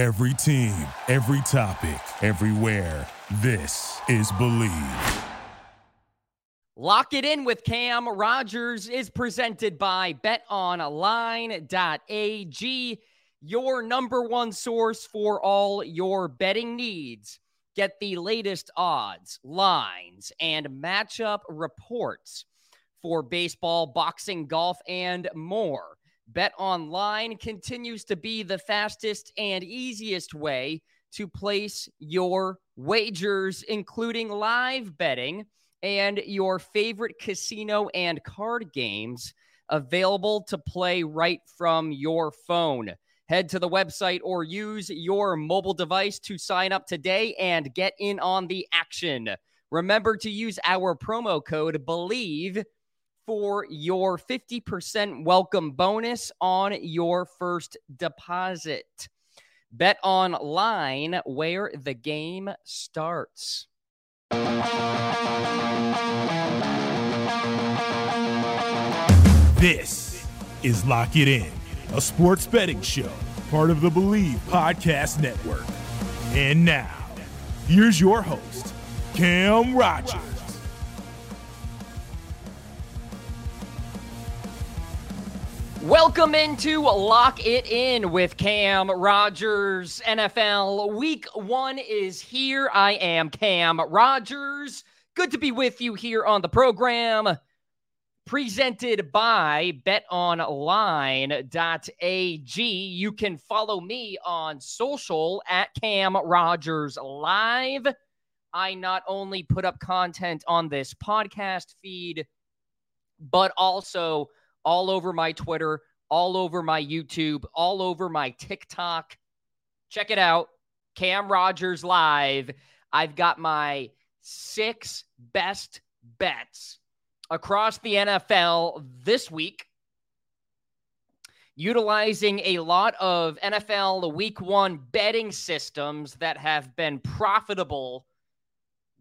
Every team, every topic, everywhere. This is Believe. Lock it in with Cam Rogers is presented by betonline.ag, your number one source for all your betting needs. Get the latest odds, lines, and matchup reports for baseball, boxing, golf, and more. Bet Online continues to be the fastest and easiest way to place your wagers, including live betting and your favorite casino and card games available to play right from your phone. Head to the website or use your mobile device to sign up today and get in on the action. Remember to use our promo code BELIEVE for your 50% welcome bonus on your first deposit. Bet online where the game starts. This is Lock It In, a sports betting show, part of the Believe Podcast Network. And now, here's your host, Cam Rogers. Welcome into Lock It In with Cam Rogers. NFL Week One is here. I am Cam Rogers. Good to be with you here on the program. Presented by betonline.ag. You can follow me on social at Cam Rogers Live. I not only put up content on this podcast feed, but also all over my Twitter, all over my YouTube, all over my TikTok. Check it out. Cam Rogers Live. I've got my six best bets across the NFL this week, utilizing a lot of NFL week one betting systems that have been profitable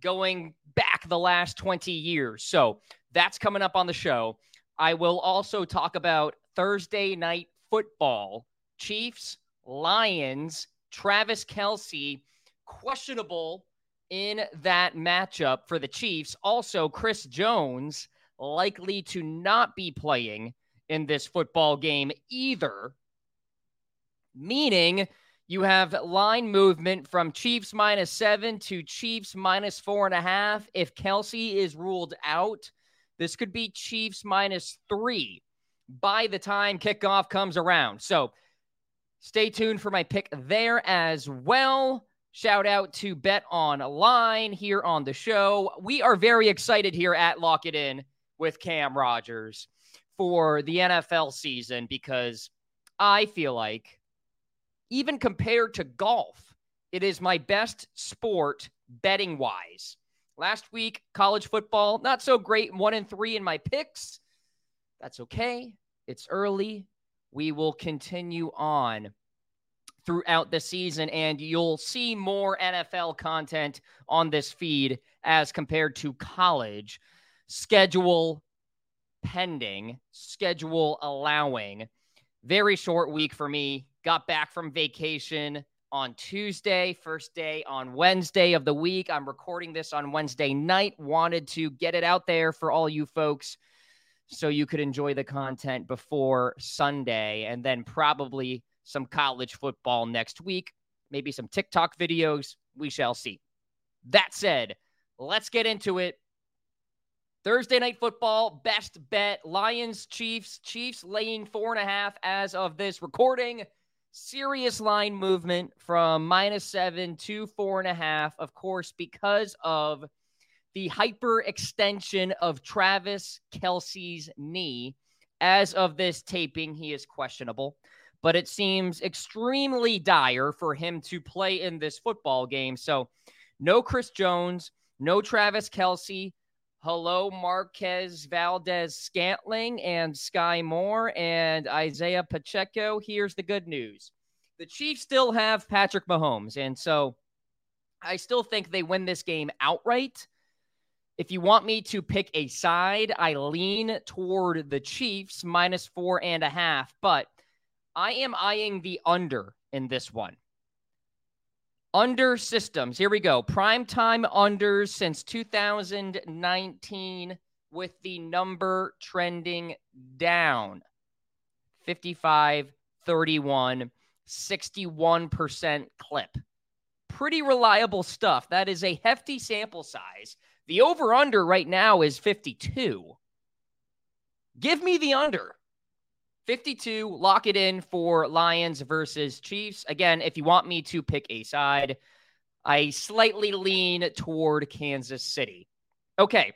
going back the last 20 years. So that's coming up on the show. I will also talk about Thursday night football. Chiefs, Lions, Travis Kelce, questionable in that matchup for the Chiefs. Also, Chris Jones likely to not be playing in this football game either. Meaning you have line movement from Chiefs minus seven to Chiefs minus four and a half. If Kelsey is ruled out, this could be Chiefs minus three by the time kickoff comes around. So stay tuned for my pick there as well. Shout out to Bet Online here on the show. We are very excited here at Lock It In with Cam Rogers for the NFL season because I feel like, even compared to golf, it is my best sport betting wise. Last week, college football, not so great. One and three in my picks. That's okay. It's early. We will continue on throughout the season, and you'll see more NFL content on this feed as compared to college. Schedule pending, schedule allowing. Very short week for me. Got back from vacation on Tuesday, first day on Wednesday of the week. I'm recording this on Wednesday night. Wanted to get it out there for all you folks so you could enjoy the content before Sunday and then probably some college football next week, maybe some TikTok videos. We shall see. That said, let's get into it. Thursday night football, best bet Lions, Chiefs, Chiefs laying four and a half as of this recording serious line movement from minus seven to four and a half, of course, because of the hyper extension of Travis Kelce's knee. As of this taping, he is questionable, but it seems extremely dire for him to play in this football game. So, no Chris Jones, no Travis Kelce. Hello, Marquez Valdes Scantling and Skyy Moore and Isaiah Pacheco. Here's the good news the Chiefs still have Patrick Mahomes. And so I still think they win this game outright. If you want me to pick a side, I lean toward the Chiefs minus four and a half, but I am eyeing the under in this one. Under systems. Here we go. Prime time unders since 2019 with the number trending down 55, 31, 61% clip. Pretty reliable stuff. That is a hefty sample size. The over under right now is 52. Give me the under. 52, lock it in for Lions versus Chiefs. Again, if you want me to pick a side, I slightly lean toward Kansas City. Okay.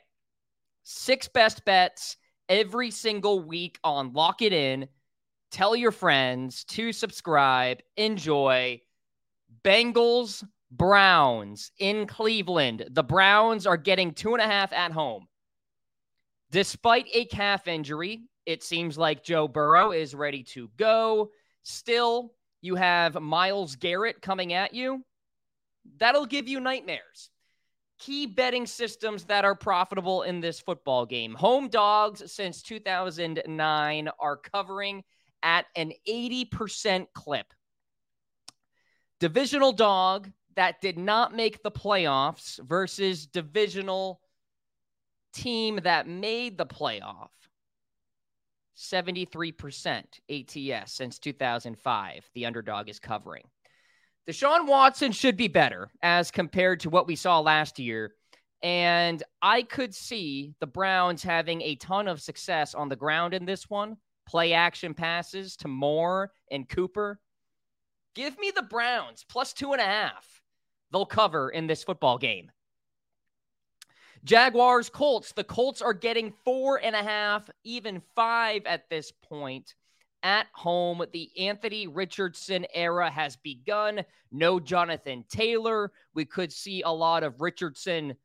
Six best bets every single week on Lock It In. Tell your friends to subscribe. Enjoy. Bengals, Browns in Cleveland. The Browns are getting two and a half at home. Despite a calf injury, it seems like Joe Burrow is ready to go. Still, you have Myles Garrett coming at you. That'll give you nightmares. Key betting systems that are profitable in this football game. Home dogs since 2009 are covering at an 80% clip. Divisional dog that did not make the playoffs versus divisional team that made the playoff 73% ATS since 2005. The underdog is covering. Deshaun Watson should be better as compared to what we saw last year. And I could see the Browns having a ton of success on the ground in this one. Play action passes to Moore and Cooper. Give me the Browns plus two and a half. They'll cover in this football game. Jaguars, Colts. The Colts are getting four and a half, even five at this point at home. The Anthony Richardson era has begun. No Jonathan Taylor. We could see a lot of Richardson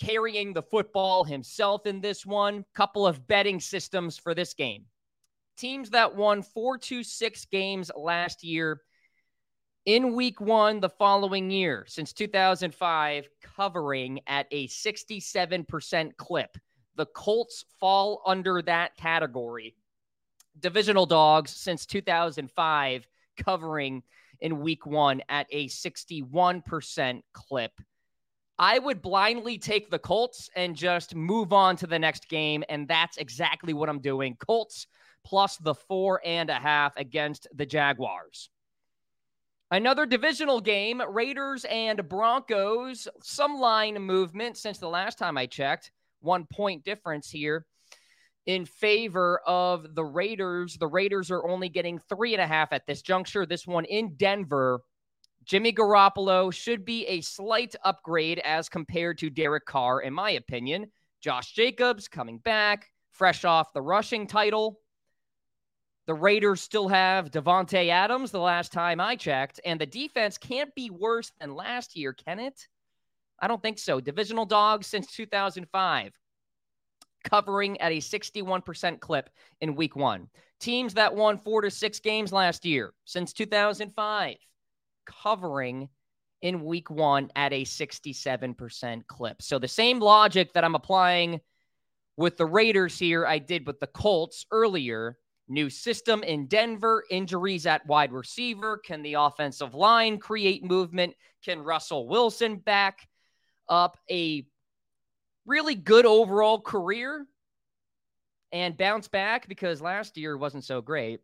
carrying the football himself in this one. Couple of betting systems for this game. Teams that won four to six games last year in week one the following year since 2005, covering at a 67% clip. The Colts fall under that category. Divisional dogs since 2005, covering in week one at a 61% clip. I would blindly take the Colts and just move on to the next game. And that's exactly what I'm doing. Colts plus the four and a half against the Jaguars. Another divisional game, Raiders and Broncos. Some line movement since the last time I checked. One point difference here in favor of the Raiders. The Raiders are only getting three and a half at this juncture. This one in Denver. Jimmy Garoppolo should be a slight upgrade as compared to Derek Carr, in my opinion. Josh Jacobs coming back, fresh off the rushing title. The Raiders still have Davante Adams the last time I checked, and the defense can't be worse than last year, can it? I don't think so. Divisional dogs since 2005, covering at a 61% clip in week one. Teams that won four to six games last year since 2005, covering in week one at a 67% clip. So the same logic that I'm applying with the Raiders here, I did with the Colts earlier New system in Denver, injuries at wide receiver. Can the offensive line create movement? Can Russell Wilson back up a really good overall career and bounce back because last year wasn't so great?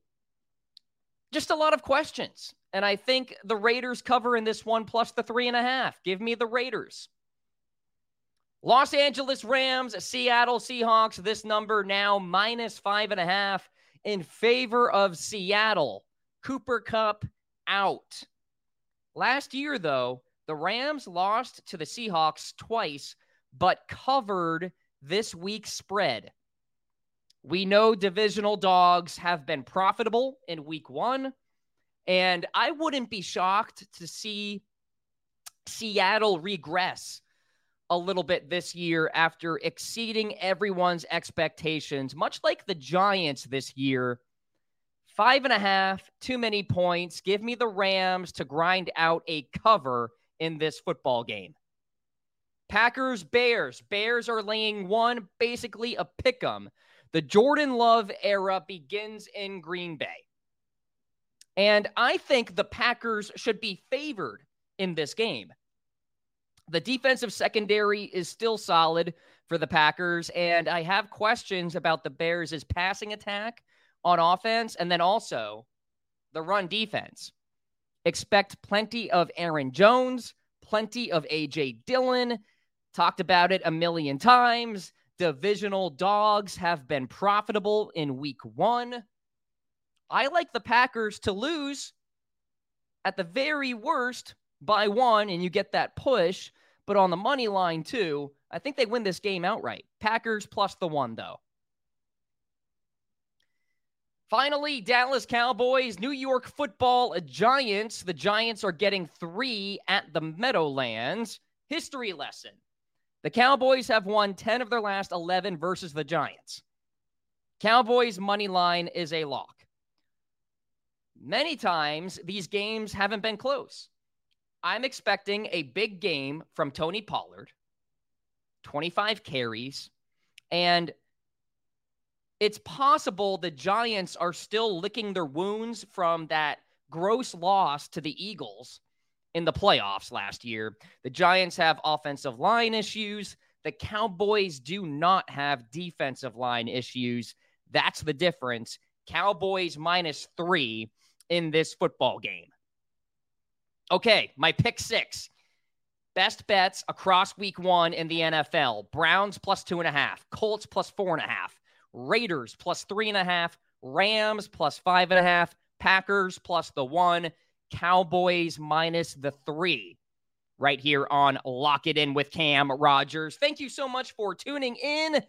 Just a lot of questions. And I think the Raiders cover in this one plus the three and a half. Give me the Raiders. Los Angeles Rams, Seattle Seahawks. This number now minus five and a half in favor of Seattle. Cooper Kupp out. Last year, though, the Rams lost to the Seahawks twice, but covered this week's spread. We know divisional dogs have been profitable in week one, and I wouldn't be shocked to see Seattle regress a little bit this year after exceeding everyone's expectations, much like the Giants this year. Five and a half, too many points. Give me the Rams to grind out a cover in this football game. Packers, Bears. Bears are laying one, basically a pick 'em. The Jordan Love era begins in Green Bay. And I think the Packers should be favored in this game. The defensive secondary is still solid for the Packers, and I have questions about the Bears' passing attack on offense and then also the run defense. Expect plenty of Aaron Jones, plenty of AJ Dillon. Talked about it a million times. Divisional dogs have been profitable in week one. I like the Packers to lose at the very worst by one, and you get that push. But on the money line, too, I think they win this game outright. Packers plus the one, though. Finally, Dallas Cowboys, New York football Giants. The Giants are getting three at the Meadowlands. History lesson. The Cowboys have won 10 of their last 11 versus the Giants. Cowboys money line is a lock. Many times these games haven't been close. I'm expecting a big game from Tony Pollard, 25 carries, and it's possible the Giants are still licking their wounds from that gross loss to the Eagles in the playoffs last year. The Giants have offensive line issues. The Cowboys do not have defensive line issues. That's the difference. Cowboys minus three in this football game. Okay, my pick six. Best bets across week one in the NFL Browns plus two and a half, Colts plus four and a half, Raiders plus three and a half, Rams plus five and a half, Packers plus the one, Cowboys minus the three. Right here on Lock It In with Cam Rogers. Thank you so much for tuning in.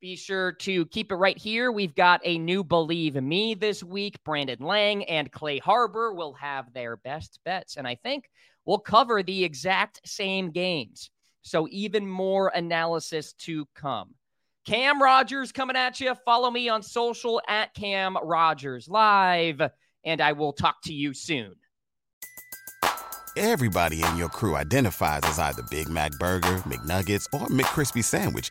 Be sure to keep it right here. We've got a new Believe Me this week. Brandon Lang and Clay Harbor will have their best bets. And I think we'll cover the exact same games. So, even more analysis to come. Cam Rogers coming at you. Follow me on social at Cam Rogers Live, and I will talk to you soon. Everybody in your crew identifies as either Big Mac Burger, McNuggets, or McCrispy Sandwich,